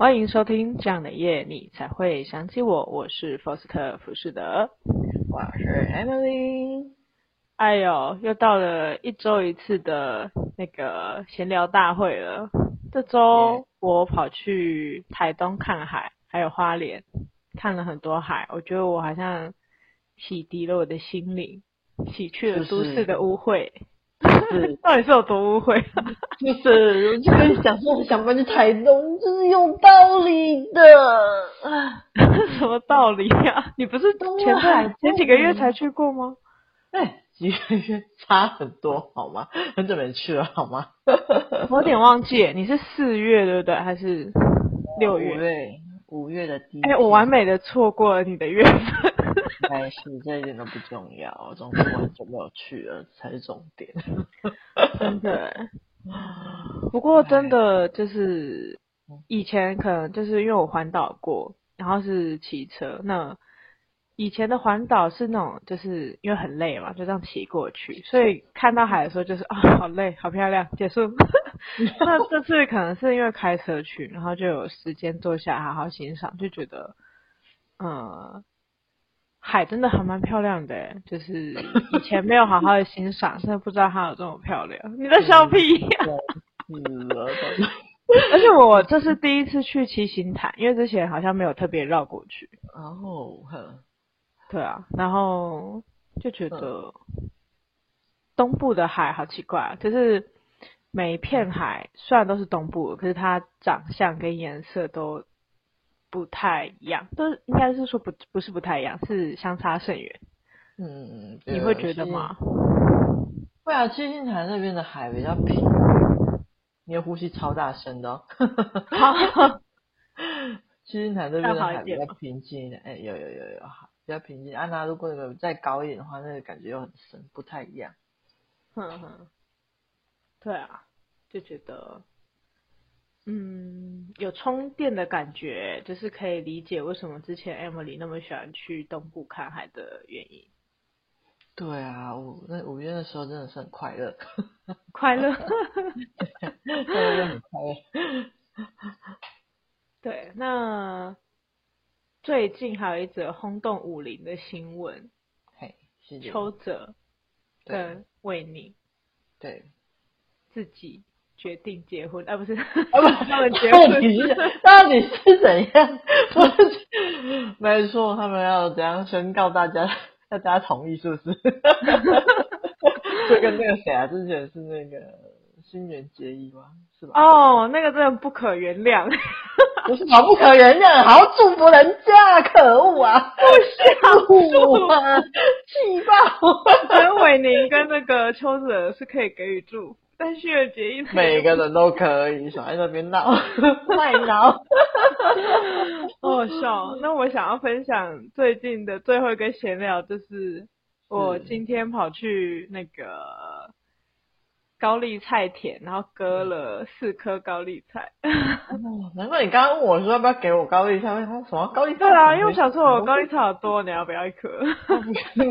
欢迎收听这样的夜，你才会想起我。我是福斯特·福士德，我是 Emily。哎呦，又到了一周一次的那个闲聊大会了。这周我跑去台东看海，还有花莲，看了很多海。我觉得我好像洗涤了我的心灵，洗去了都市的污秽。是，到底是有多误会？就是，我就跟你讲说，我想搬去台东，这是有道理的。什么道理呀、啊？你不是前段前几个月才去过吗？哎，几个月差很多，好吗？很久没去了，好吗？我有点忘记，你是四月对不对？还是六月？五月，五月的第一。哎，我完美的错过了你的月份。没事，这一点都不重要，总之我很久没有去了才是重点。真的，不过真的就是以前可能就是因为我环岛过，然后是骑车。那以前的环岛是那种就是因为很累嘛，就这样骑过去，所以看到海的时候就是啊、哦，好累，好漂亮，结束。那这次可能是因为开车去，然后就有时间坐下好好欣赏，就觉得嗯。海真的还蛮漂亮的，就是以前没有好好的欣赏，现在不知道它有这么漂亮。你在笑屁呀？啊，而且我这是第一次去七星潭，因为之前好像没有特别绕过去。然后，对啊，然后就觉得东部的海好奇怪啊，就是每一片海虽然都是东部，可是它长相跟颜色都。不太一样，都应该是说不不是不太一样，是相差甚远。嗯，你会觉得吗？会啊，七星潭那边的海比较平，你的呼吸超大声的哦。七星潭这边的海比较平静一点，哎，有有有有，比较平静。安、啊、娜，如果那个再高一点的话，那个感觉又很深，不太一样。哼哼，对啊，就觉得。嗯，有充电的感觉，就是可以理解为什么之前 Emily 那么喜欢去东部看海的原因。对啊，五那五月的时候真的是很快乐，快乐，快乐很快乐。对，那最近还有一则轰动武林的新闻，嘿，是邱泽跟维尼，对，自己。决定结婚，啊不是，啊不，他们结婚，到底是到底是怎样？没错，他们要怎样宣告大家，大家同意是不是？就跟那个谁啊，之前是那个新垣结衣吗？是吧？哦，那个真的不可原谅，不是好不可原谅，好要祝福人家，可恶啊！不想 啊，气爆！陈伟宁跟那个邱泽是可以给予祝福。但是有结义，每个人都可以，小孩在那边闹，卖闹，好好笑。那我想要分享最近的最后一个闲聊，就是我今天跑去那个高丽菜田，然后割了四颗高丽菜。哦，难怪你刚刚问我说要不要给我高丽菜，为什么高丽菜？对啊，因为我想说我高丽菜好多，你要不要一颗？你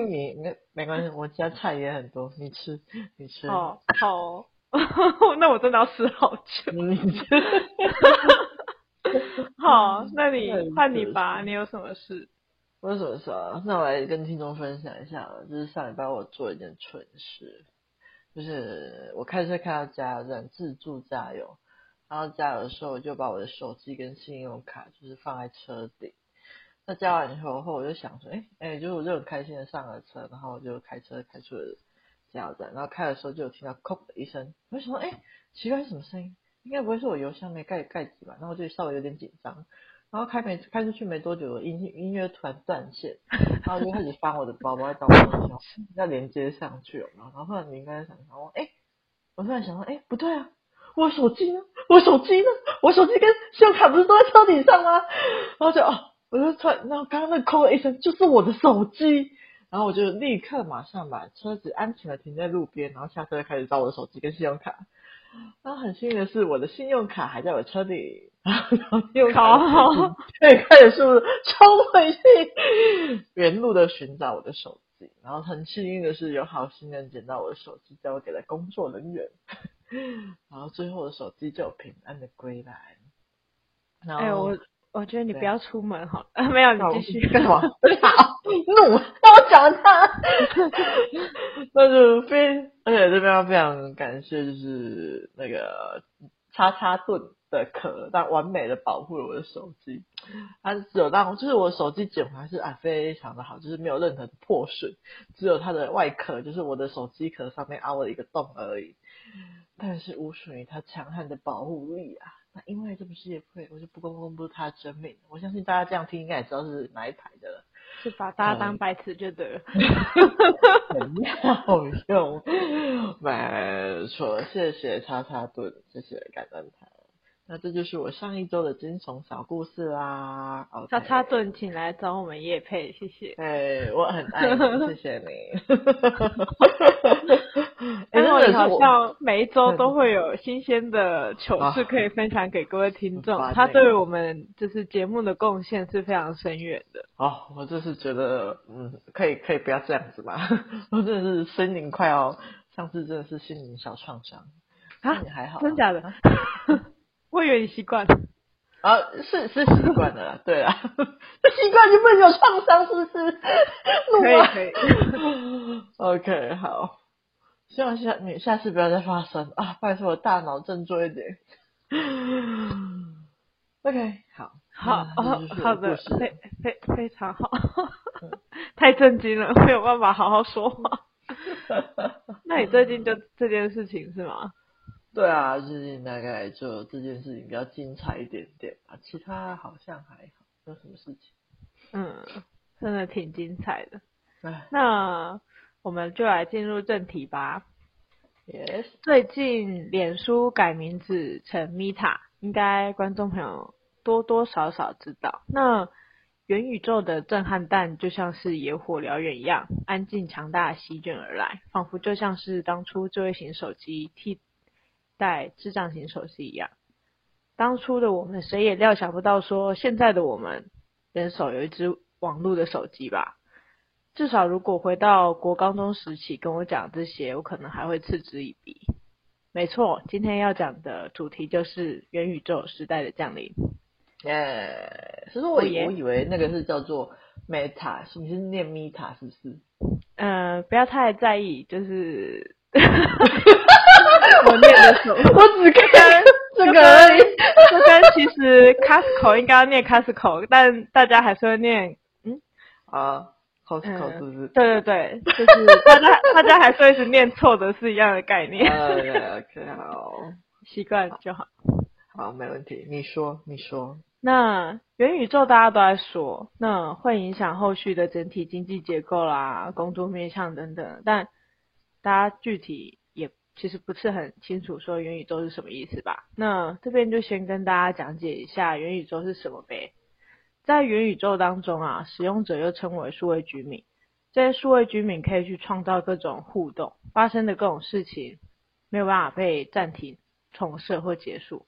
没没关系，我家菜也很多，你吃你吃。哦，好。那我真的要吃好久。好，那你换你吧，你有什么事？我有什么事啊？那我来跟听众分享一下。就是上礼拜我做一件蠢事，就是我开车开到加油站自助加油，然后加油的时候我就把我的手机跟信用卡就是放在车顶。那加完以后后我就想说，哎、欸、哎、欸，就是我就很开心的上了车，然后我就开车开出了。加油站，然后开的时候就有听到“哐”的一声，我就想说，哎，奇怪是什么声音？应该不会是我油箱没盖盖子吧？然后就稍微有点紧张，然后开没开出去没多久，音音乐突然断线，然后就开始翻我的包包，找我的东西要连接上去了，然后后突然你应该想想，我哎，我突然想说，哎，不对啊，我手机呢？我手机呢？我手机跟信用卡不是都在车顶上吗？然后就哦，我就突然，然后刚刚那“哐”的一声，就是我的手机。然后我就立刻马上把车子安全的停在路边，然后下车开始找我的手机跟信用卡。然后很幸运的是，我的信用卡还在我车里。然后信用卡可以开始是冲回去，原路的寻找我的手机。然后很幸运的是，有好心人捡到我的手机，交给了工作人员。然后最后的手机就平安的归来。然后哎，我我觉得你不要出门好了，没有，你继续干什么？好怒，让我讲他。那就非，而且这边要非常感谢，就是那个叉叉盾的壳，但完美的保护了我的手机。它只有让，就是我手机捡回来是啊，非常的好，就是没有任何的破损，只有它的外壳，就是我的手机壳上面凹了一个洞而已。但是无损于它强悍的保护力啊。那因为这不是也会，我就不公公布他真名。我相信大家这样听应该也知道是哪一排的了。是把大家当白痴就对了。很好用，没错，谢谢叉叉盾，谢谢感恩台。那这就是我上一周的惊悚小故事啦。叉叉盾，请来找我们叶配，谢谢。哎，我很爱你，谢谢你。因为好像每一周都会有新鲜的糗事可以分享给各位听众，他对我们就是节目的贡献是非常深远的。哦，我就是觉得，嗯，可以可以不要这样子嘛，我真的是心灵快要，上次真的是心灵小创伤啊，你还好？真假的？我以为你习惯了啊，是是习惯了啦，对啊，习惯就不能有创伤，是不是？可以可以，OK，好，希望下你下次不要再发生啊！拜托我大脑振作一点。OK，好，好，好的，非非非常好，太震惊了，没有办法好好说话。那你最近就这件事情是吗？对啊，最近大概就这件事情比较精彩一点点啊，其他好像还好，没有什么事情。嗯，真的挺精彩的。唉那我们就来进入正题吧。Yes。最近脸书改名字成 Meta，应该观众朋友多多少少知道。那元宇宙的震撼弹就像是野火燎原一样，安静强大席卷而来，仿佛就像是当初智慧型手机替代智障型手机一样，当初的我们谁也料想不到，说现在的我们人手有一只网络的手机吧？至少如果回到国高中时期跟我讲这些，我可能还会嗤之以鼻。没错，今天要讲的主题就是元宇宙时代的降临。耶，其实我以我以为那个是叫做 Meta，你是念 Meta 是不是？嗯、呃，不要太在意，就是。我念的时候，我只看这个而已。这跟其实 Costco 应该要念 Costco，但大家还是会念嗯啊 Costco 是不是？对对对，就是大家 大家还是会一直念错的是一样的概念。OK OK 好，习惯就好。好，没问题。你说你说。那元宇宙大家都在说，那会影响后续的整体经济结构啦、工作面向等等，但大家具体也其实不是很清楚，说元宇宙是什么意思吧？那这边就先跟大家讲解一下元宇宙是什么呗。在元宇宙当中啊，使用者又称为数位居民，这些数位居民可以去创造各种互动，发生的各种事情没有办法被暂停、重设或结束，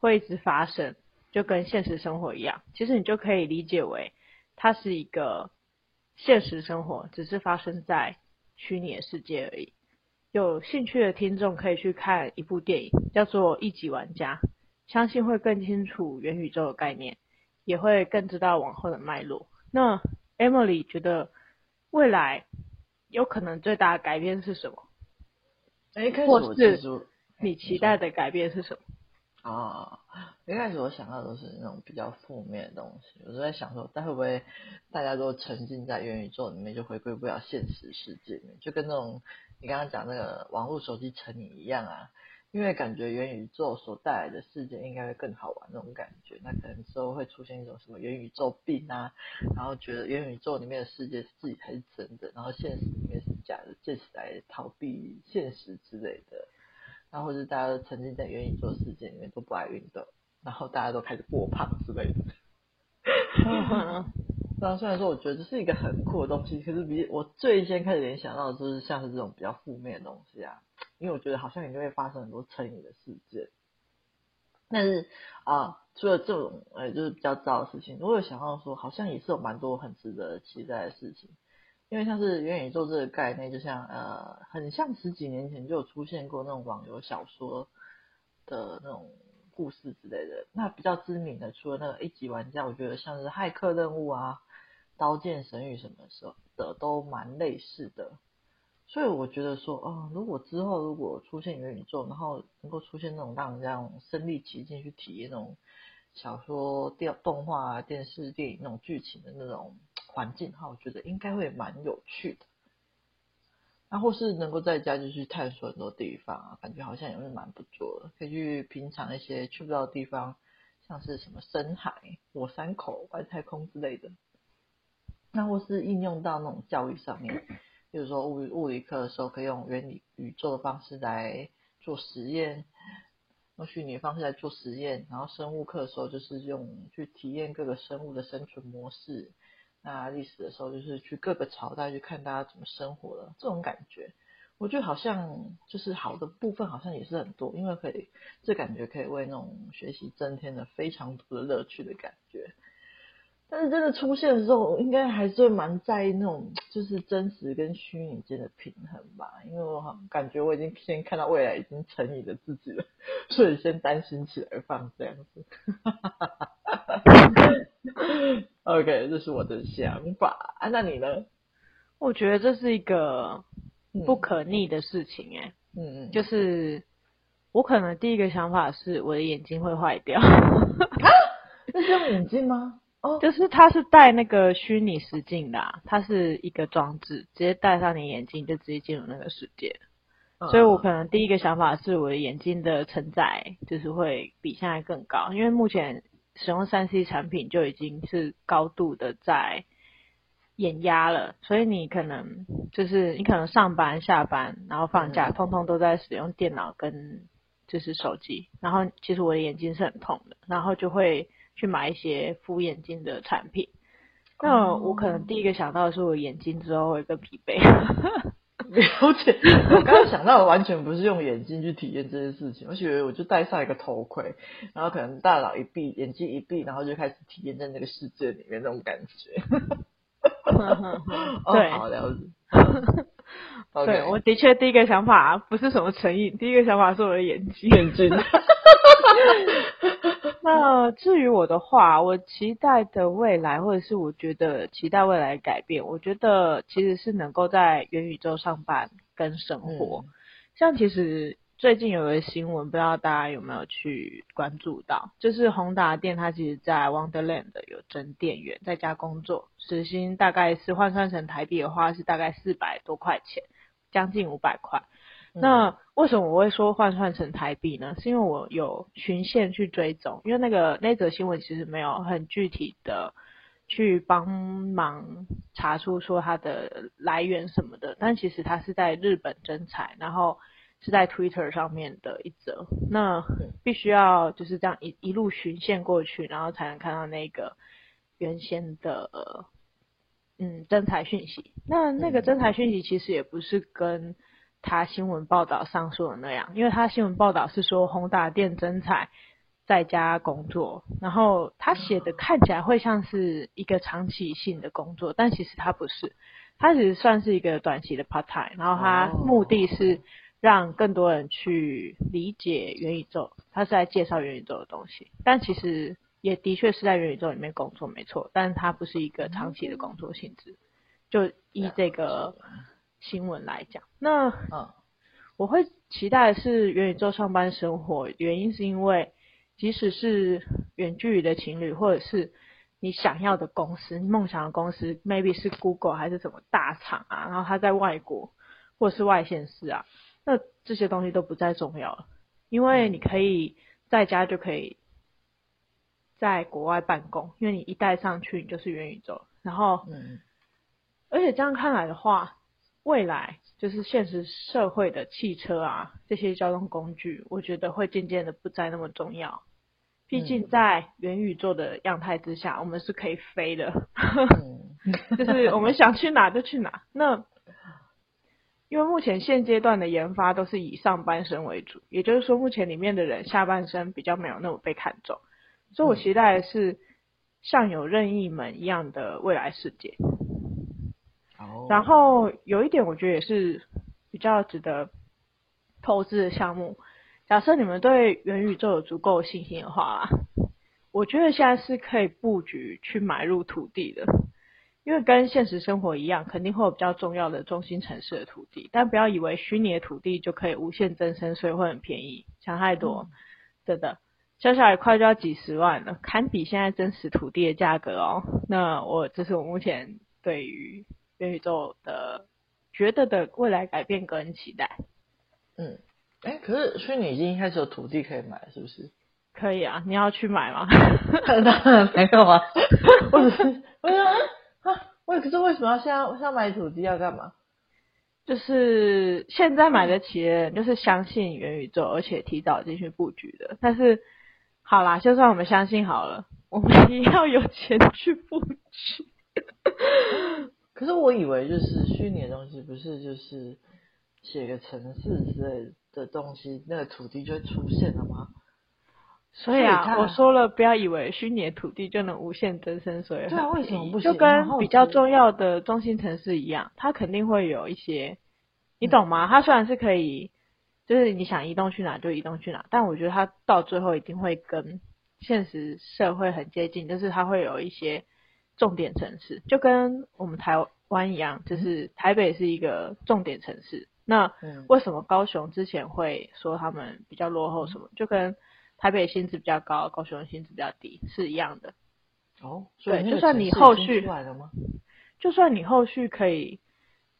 会一直发生，就跟现实生活一样。其实你就可以理解为，它是一个现实生活，只是发生在虚拟的世界而已。有兴趣的听众可以去看一部电影，叫做《一级玩家》，相信会更清楚元宇宙的概念，也会更知道往后的脉络。那 Emily 觉得未来有可能最大的改变是什么？一开始你期待的改变是什么？啊，一开始我想到的都是那种比较负面的东西，我就在想说，但会不会大家都沉浸在元宇宙里面，就回归不了现实世界里面，就跟那种你刚刚讲那个网络手机成瘾一样啊？因为感觉元宇宙所带来的世界应该会更好玩那种感觉，那可能之后会出现一种什么元宇宙病啊，然后觉得元宇宙里面的世界是自己才是真的，然后现实里面是假的，借此来逃避现实之类的。然后或者大家都沉浸在元宇宙世界里面都不爱运动，然后大家都开始过胖之类的。虽然说我觉得这是一个很酷的东西，可是比我最先开始联想到的就是像是这种比较负面的东西啊，因为我觉得好像也就会发生很多成瘾的事件。但是啊，除了这种呃就是比较糟的事情，我有想到说好像也是有蛮多很值得期待的事情。因为像是元宇宙这个概念，就像呃，很像十几年前就有出现过那种网游小说的那种故事之类的。那比较知名的，除了那个一级玩家，我觉得像是骇客任务啊、刀剑神域什么时候的都蛮类似的。所以我觉得说，哦，如果之后如果出现元宇宙，然后能够出现那种让人家身临其境去体验那种小说、电动画、电视、电影那种剧情的那种环境哈，我觉得应该会蛮有趣的。那或是能够在家就去探索很多地方啊，感觉好像也是蛮不错的，可以去品尝一些去不到的地方，像是什么深海、火山口、外太空之类的。那或是应用到那种教育上面。比如说物物理课的时候，可以用原理宇宙的方式来做实验，用虚拟的方式来做实验。然后生物课的时候，就是用去体验各个生物的生存模式。那历史的时候，就是去各个朝代去看大家怎么生活的这种感觉。我觉得好像就是好的部分，好像也是很多，因为可以这感觉可以为那种学习增添了非常多的乐趣的感觉。但是真的出现的时候，应该还是会蛮在意那种就是真实跟虚拟间的平衡吧，因为我感觉我已经先看到未来已经成瘾的自己了，所以先担心起来放这样子。OK，这是我的想法啊，那你呢？我觉得这是一个不可逆的事情哎、欸，嗯嗯，就是我可能第一个想法是我的眼睛会坏掉，那是用眼镜吗？就是它是带那个虚拟实境的、啊，它是一个装置，直接戴上你眼镜就直接进入那个世界。嗯、所以我可能第一个想法是我的眼睛的承载就是会比现在更高，因为目前使用三 C 产品就已经是高度的在眼压了，所以你可能就是你可能上班下班然后放假，嗯、通通都在使用电脑跟就是手机，然后其实我的眼睛是很痛的，然后就会。去买一些敷眼睛的产品，那我可能第一个想到的是我眼睛之后会更疲惫。了解，我刚刚想到的完全不是用眼睛去体验这件事情，我以为我就戴上一个头盔，然后可能大脑一闭，眼睛一闭，然后就开始体验在那个世界里面那种感觉。对，好了解。对，我的确第一个想法不是什么成瘾，第一个想法是我的眼睛。眼睛。那至于我的话，我期待的未来，或者是我觉得期待未来改变，我觉得其实是能够在元宇宙上班跟生活。嗯、像其实最近有个新闻，不知道大家有没有去关注到，就是宏达电它其实在 Wonderland 有征店员在家工作，时薪大概是换算成台币的话是大概四百多块钱，将近五百块。那为什么我会说换算成台币呢？是因为我有循线去追踪，因为那个那则新闻其实没有很具体的去帮忙查出说它的来源什么的，但其实它是在日本征才，然后是在 Twitter 上面的一则，那必须要就是这样一一路循线过去，然后才能看到那个原先的嗯征才讯息。那那个征才讯息其实也不是跟他新闻报道上说的那样，因为他新闻报道是说宏达电征才在家工作，然后他写的看起来会像是一个长期性的工作，但其实他不是，他只是算是一个短期的 part time，然后他目的是让更多人去理解元宇宙，他是在介绍元宇宙的东西，但其实也的确是在元宇宙里面工作没错，但是他不是一个长期的工作性质，就依这个。新闻来讲，那嗯，我会期待的是元宇宙上班生活，原因是因为即使是远距离的情侣，或者是你想要的公司、梦想的公司，maybe 是 Google 还是什么大厂啊，然后他在外国或者是外县市啊，那这些东西都不再重要了，因为你可以在家就可以在国外办公，因为你一带上去你就是元宇宙，然后嗯，而且这样看来的话。未来就是现实社会的汽车啊，这些交通工具，我觉得会渐渐的不再那么重要。毕竟在元宇宙的样态之下，我们是可以飞的，就是我们想去哪就去哪。那因为目前现阶段的研发都是以上半身为主，也就是说，目前里面的人下半身比较没有那么被看重，所以我期待的是像有任意门一样的未来世界。然后有一点，我觉得也是比较值得投资的项目，假设你们对元宇宙有足够信心的话，我觉得现在是可以布局去买入土地的，因为跟现实生活一样，肯定会有比较重要的中心城市的土地，但不要以为虚拟的土地就可以无限增生，所以会很便宜，想太多，嗯、真的，小小一块就要几十万了，堪比现在真实土地的价格哦。那我这是我目前对于元宇宙的觉得的未来改变跟期待。嗯。哎、欸，可是虚拟已经开始有土地可以买，是不是？可以啊，你要去买吗？当然没有啊，我只是，我想啊，我可是为什么要现在要买土地要干嘛？就是现在买得起的人，就是相信元宇宙，而且提早进去布局的。但是，好啦，就算我们相信好了，我们也要有钱去布局。可是我以为就是虚拟的东西，不是就是写个城市之类的。的东西，那个土地就会出现了吗？所以啊，我说了，不要以为虚拟的土地就能无限增生，所以对啊，为什么不行？就跟比较重要的中心城市一样，它肯定会有一些，你懂吗？它虽然是可以，就是你想移动去哪就移动去哪，但我觉得它到最后一定会跟现实社会很接近，就是它会有一些重点城市，就跟我们台湾一样，就是台北是一个重点城市。那为什么高雄之前会说他们比较落后？什么就跟台北薪资比较高，高雄薪资比较低是一样的。哦，对，就算你后续，就算你后续可以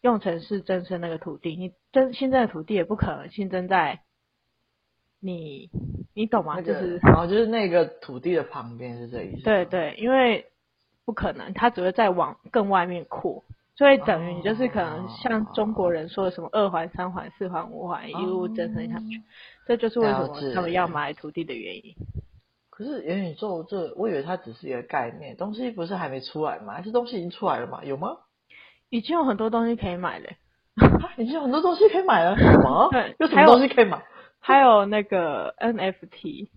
用城市增生那个土地，你增新增的土地也不可能新增在你，你懂吗？那个、就是，然后就是那个土地的旁边是这意思。对对，因为不可能，它只会再往更外面扩。所以等于你就是可能像中国人说的什么二环、三环、四环、五环一路增生下去，这就是为什么他们要买土地的原因。可是元宇宙这，我以为它只是一个概念，东西不是还没出来吗？还是东西已经出来了吗？有吗？已经有很多东西可以买了，已经有很多东西可以买了，什么？对，有什么东西可以买？还有，那个 NFT，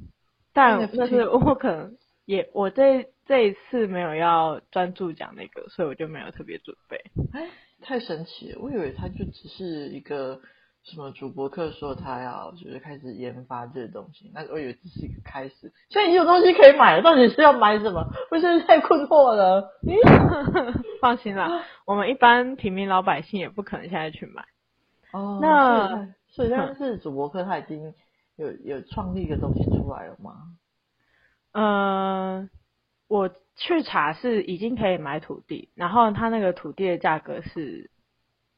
但就是我可能也我这。这一次没有要专注讲那个，所以我就没有特别准备。哎，太神奇了！我以为它就只是一个什么主播客说他要就是开始研发这个东西，那我以为只是一个开始。现在已经有东西可以买了，到底是要买什么？我现在太困惑了。放心啦，我们一般平民老百姓也不可能现在去买。哦，那所以现在是主播客他已经有有创立一个东西出来了吗？嗯、呃。我去查是已经可以买土地，然后他那个土地的价格是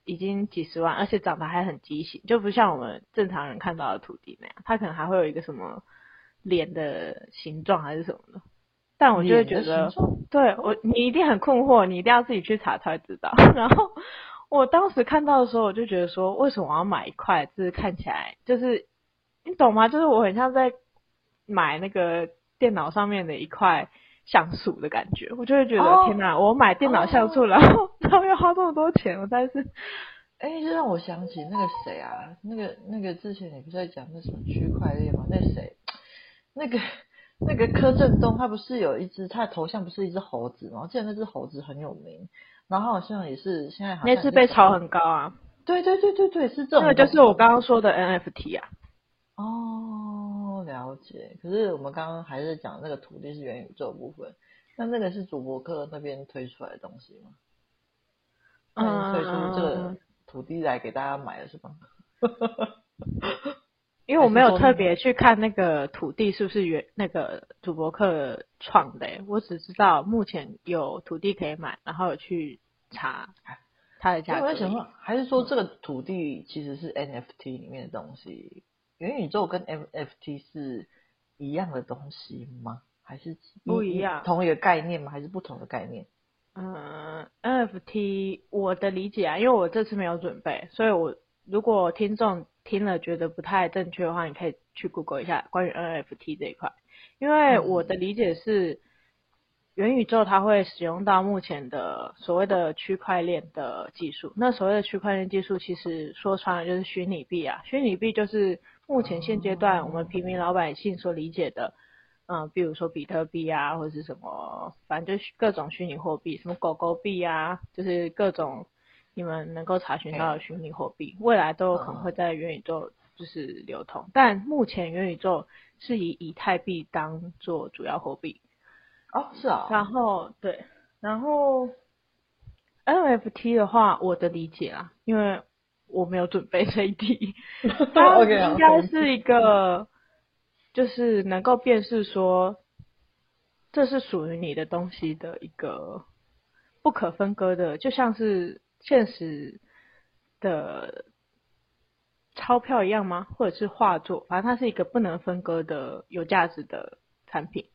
已经几十万，而且长得还很畸形，就不像我们正常人看到的土地那样，它可能还会有一个什么脸的形状还是什么的。但我就会觉得，对我你一定很困惑，你一定要自己去查才会知道。然后我当时看到的时候，我就觉得说，为什么我要买一块？就是看起来就是你懂吗？就是我很像在买那个电脑上面的一块。像素的感觉，我就会觉得、oh, 天哪！我买电脑像素，然后然后要花这么多钱，我真是，哎、欸，这让我想起那个谁啊，那个那个之前你不是在讲那什么区块链吗？那谁，那个那个柯震东，他不是有一只，他的头像不是一只猴子吗？我记得那只猴子很有名，然后好像也是现在好像那次被炒很高啊。对对对对对，是这种。那个就是我刚刚说的 NFT 啊。哦，了解。可是我们刚刚还是讲那个土地是元宇宙部分，那那个是主播客那边推出来的东西吗？嗯，推出这个土地来给大家买的是吗？因为我没有特别去看那个土地是不是原那个主播客创的，我只知道目前有土地可以买，然后有去查它的价格。我在想说，还是说这个土地其实是 NFT 里面的东西？元宇宙跟 NFT 是一样的东西吗？还是不一样？同一个概念吗？还是不同的概念？嗯，NFT 我的理解啊，因为我这次没有准备，所以我如果听众听了觉得不太正确的话，你可以去 Google 一下关于 NFT 这一块。因为我的理解是，元宇宙它会使用到目前的所谓的区块链的技术。那所谓的区块链技术，其实说穿了就是虚拟币啊，虚拟币就是。目前现阶段，我们平民老百姓所理解的，嗯，比如说比特币啊，或者是什么，反正就是各种虚拟货币，什么狗狗币啊，就是各种你们能够查询到的虚拟货币，未来都有可能会在元宇宙就是流通。但目前元宇宙是以以太币当做主要货币。哦，是啊。然后对，然后 NFT 的话，我的理解啊，因为我没有准备这一题，它应该是一个，就是能够辨识说这是属于你的东西的一个不可分割的，就像是现实的钞票一样吗？或者是画作，反正它是一个不能分割的有价值的产品。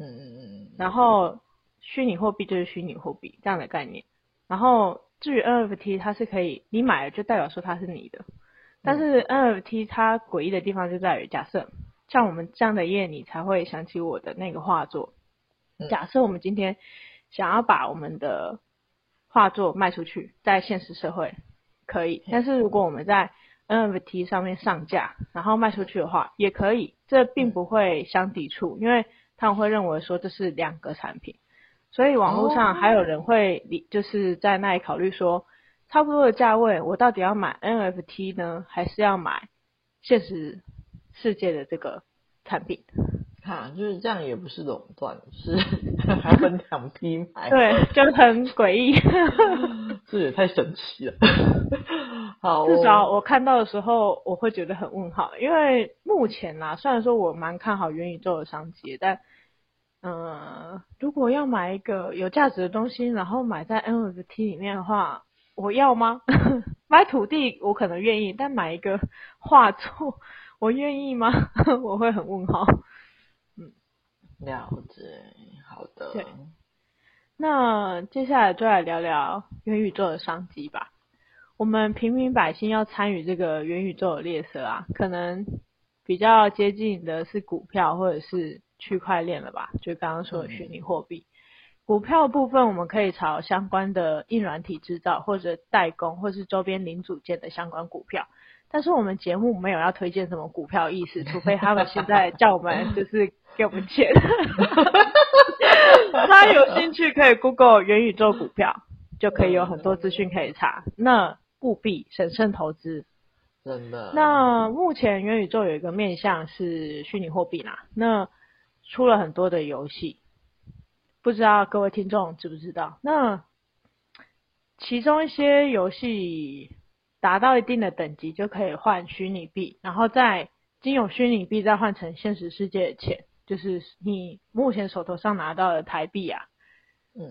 嗯嗯嗯。然后虚拟货币就是虚拟货币这样的概念，然后。至于 NFT，它是可以你买了就代表说它是你的，但是 NFT 它诡异的地方就在于，假设像我们这样的业，你才会想起我的那个画作。假设我们今天想要把我们的画作卖出去，在现实社会可以，但是如果我们在 NFT 上面上架，然后卖出去的话，也可以，这并不会相抵触，因为他们会认为说这是两个产品。所以网络上还有人会理，就是在那里考虑说，差不多的价位，我到底要买 NFT 呢，还是要买现实世界的这个产品？哈，就是这样，也不是垄断，是还分两批买。对，就很诡异。这也太神奇了。好，至少我看到的时候，我会觉得很问号，因为目前啦，虽然说我蛮看好元宇宙的商机，但。嗯，如果要买一个有价值的东西，然后买在 NFT 里面的话，我要吗？买土地我可能愿意，但买一个画作，我愿意吗？我会很问号。嗯，了解，好的。对，那接下来就来聊聊元宇宙的商机吧。我们平民百姓要参与这个元宇宙的列车啊，可能比较接近的是股票或者是。区块链了吧？就刚刚说的虚拟货币，股票部分我们可以朝相关的硬软体制造或者代工，或是周边零组件的相关股票。但是我们节目没有要推荐什么股票意思，除非他们现在叫我们 就是给我们钱。大家有兴趣可以 Google 元宇宙股票，就可以有很多资讯可以查。那务必审慎投资。真的。那目前元宇宙有一个面向是虚拟货币啦。那出了很多的游戏，不知道各位听众知不知道？那其中一些游戏达到一定的等级就可以换虚拟币，然后再经由虚拟币再换成现实世界的钱，就是你目前手头上拿到的台币啊，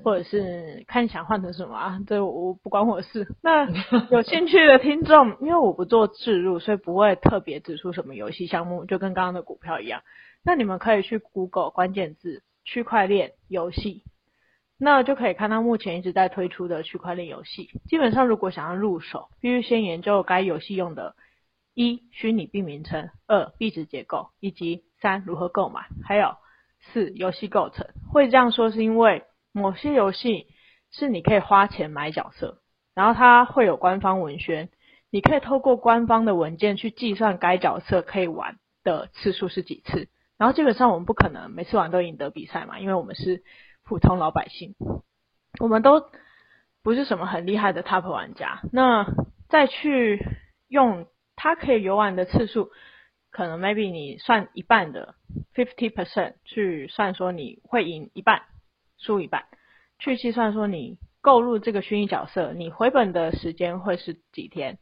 或者是看你想换成什么啊，这我不关我的事。那有兴趣的听众，因为我不做置入，所以不会特别指出什么游戏项目，就跟刚刚的股票一样。那你们可以去 Google 关键字区块链游戏，那就可以看到目前一直在推出的区块链游戏。基本上，如果想要入手，必须先研究该游戏用的：一、虚拟币名称；二、币值结构；以及三、如何购买；还有四、游戏构成。会这样说是因为某些游戏是你可以花钱买角色，然后它会有官方文宣，你可以透过官方的文件去计算该角色可以玩的次数是几次。然后基本上我们不可能每次玩都赢得比赛嘛，因为我们是普通老百姓，我们都不是什么很厉害的 top 玩家。那再去用它可以游玩的次数，可能 maybe 你算一半的 fifty percent 去算说你会赢一半，输一半，去计算说你购入这个虚拟角色，你回本的时间会是几天。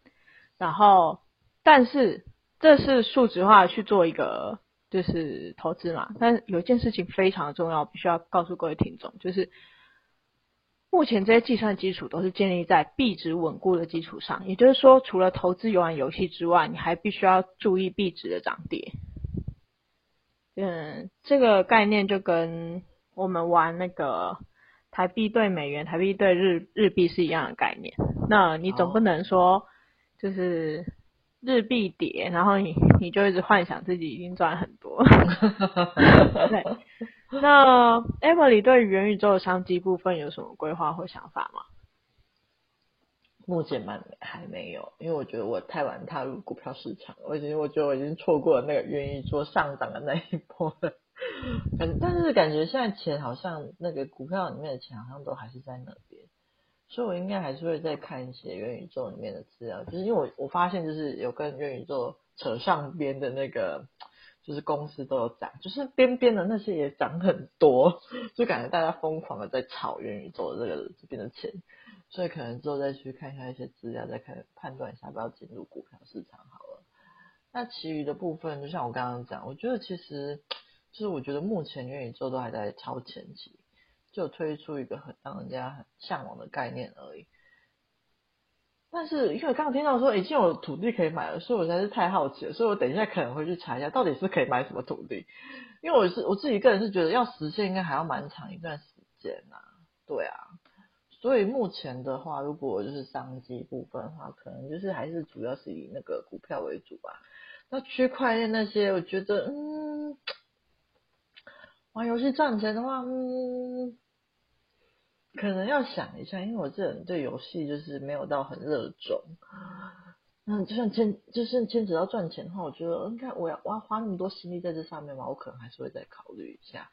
然后，但是这是数值化去做一个。就是投资嘛，但有一件事情非常重要，必须要告诉各位听众，就是目前这些计算基础都是建立在币值稳固的基础上，也就是说，除了投资游玩游戏之外，你还必须要注意币值的涨跌。嗯，这个概念就跟我们玩那个台币兑美元、台币兑日日币是一样的概念。那你总不能说就是。日币跌，然后你你就一直幻想自己已经赚很多。对，那 Emily 对于元宇宙的商机部分有什么规划或想法吗？目前蛮还没有，因为我觉得我太晚踏入股票市场，我已经我觉得我已经错过了那个元宇宙上涨的那一波了。但但是感觉现在钱好像那个股票里面的钱好像都还是在那边，所以我应该还是会再看一些元宇宙里面的资料，就是因为我我发现就是有跟元宇宙扯上边的那个，就是公司都有涨，就是边边的那些也涨很多，就感觉大家疯狂的在炒元宇宙的这个这边的钱，所以可能之后再去看一下一些资料，再看判断一下要不要进入股票市场好了。那其余的部分，就像我刚刚讲，我觉得其实就是我觉得目前元宇宙都还在超前期。就推出一个很让人家很向往的概念而已，但是因为刚刚听到说已经有土地可以买了，所以我实在是太好奇了，所以我等一下可能会去查一下到底是可以买什么土地，因为我是我自己个人是觉得要实现应该还要蛮长一段时间呐，对啊，所以目前的话，如果就是商机部分的话，可能就是还是主要是以那个股票为主吧，那区块链那些，我觉得嗯，玩游戏赚钱的话，嗯。可能要想一下，因为我这人对游戏就是没有到很热衷。那就算牵，就是牵扯到赚钱的话，我觉得应该我要我要花那么多心力在这上面嘛，我可能还是会再考虑一下。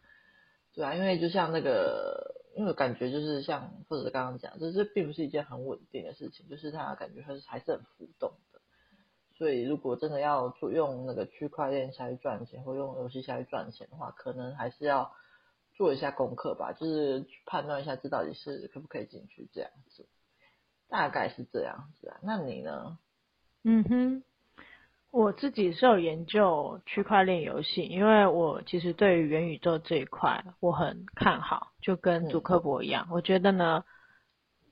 对啊，因为就像那个，因为我感觉就是像或者刚刚讲，就是这并不是一件很稳定的事情，就是它感觉还是还是很浮动。所以如果真的要做用那个区块链下去赚钱，或用游戏下去赚钱的话，可能还是要。做一下功课吧，就是判断一下这到底是可不可以进去这样子，大概是这样子啊。那你呢？嗯哼，我自己是有研究区块链游戏，因为我其实对于元宇宙这一块我很看好，就跟祖克伯一样，嗯、我觉得呢。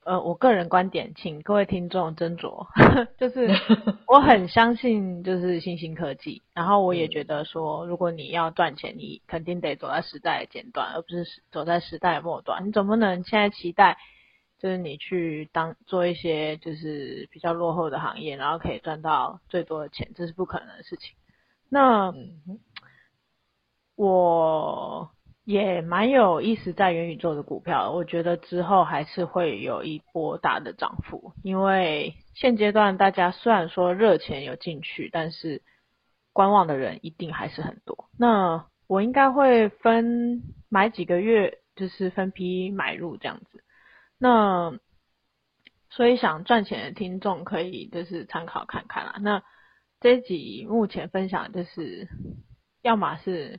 呃，我个人观点，请各位听众斟酌。就是 我很相信，就是新兴科技，然后我也觉得说，如果你要赚钱，你肯定得走在时代的尖端，而不是走在时代的末端。你总不能现在期待，就是你去当做一些就是比较落后的行业，然后可以赚到最多的钱，这是不可能的事情。那我。也蛮有意思，在元宇宙的股票，我觉得之后还是会有一波大的涨幅，因为现阶段大家虽然说热钱有进去，但是观望的人一定还是很多。那我应该会分买几个月，就是分批买入这样子。那所以想赚钱的听众可以就是参考看看啦。那这一集目前分享就是，要么是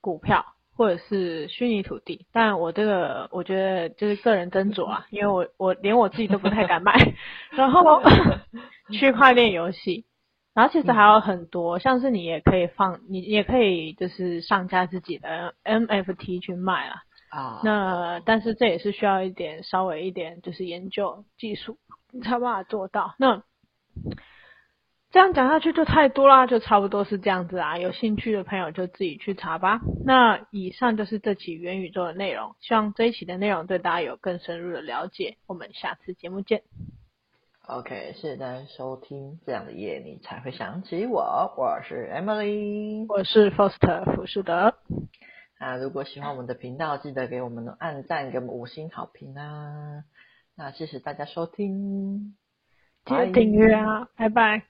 股票。或者是虚拟土地，但我这个我觉得就是个人斟酌啊，因为我我连我自己都不太敢买。然后 区块链游戏，然后其实还有很多，像是你也可以放，你也可以就是上架自己的 NFT 去卖啊。啊。那但是这也是需要一点稍微一点就是研究技术，你才有办法做到。那。这样讲下去就太多啦，就差不多是这样子啊。有兴趣的朋友就自己去查吧。那以上就是这期元宇宙的内容，希望这一期的内容对大家有更深入的了解。我们下次节目见。OK，谢谢大家收听。这样的夜你才会想起我，我是 Emily，我是 Foster 福士德。啊，如果喜欢我们的频道，记得给我们的按赞，给我们五星好评啊。那谢谢大家收听，记得订阅啊，拜拜。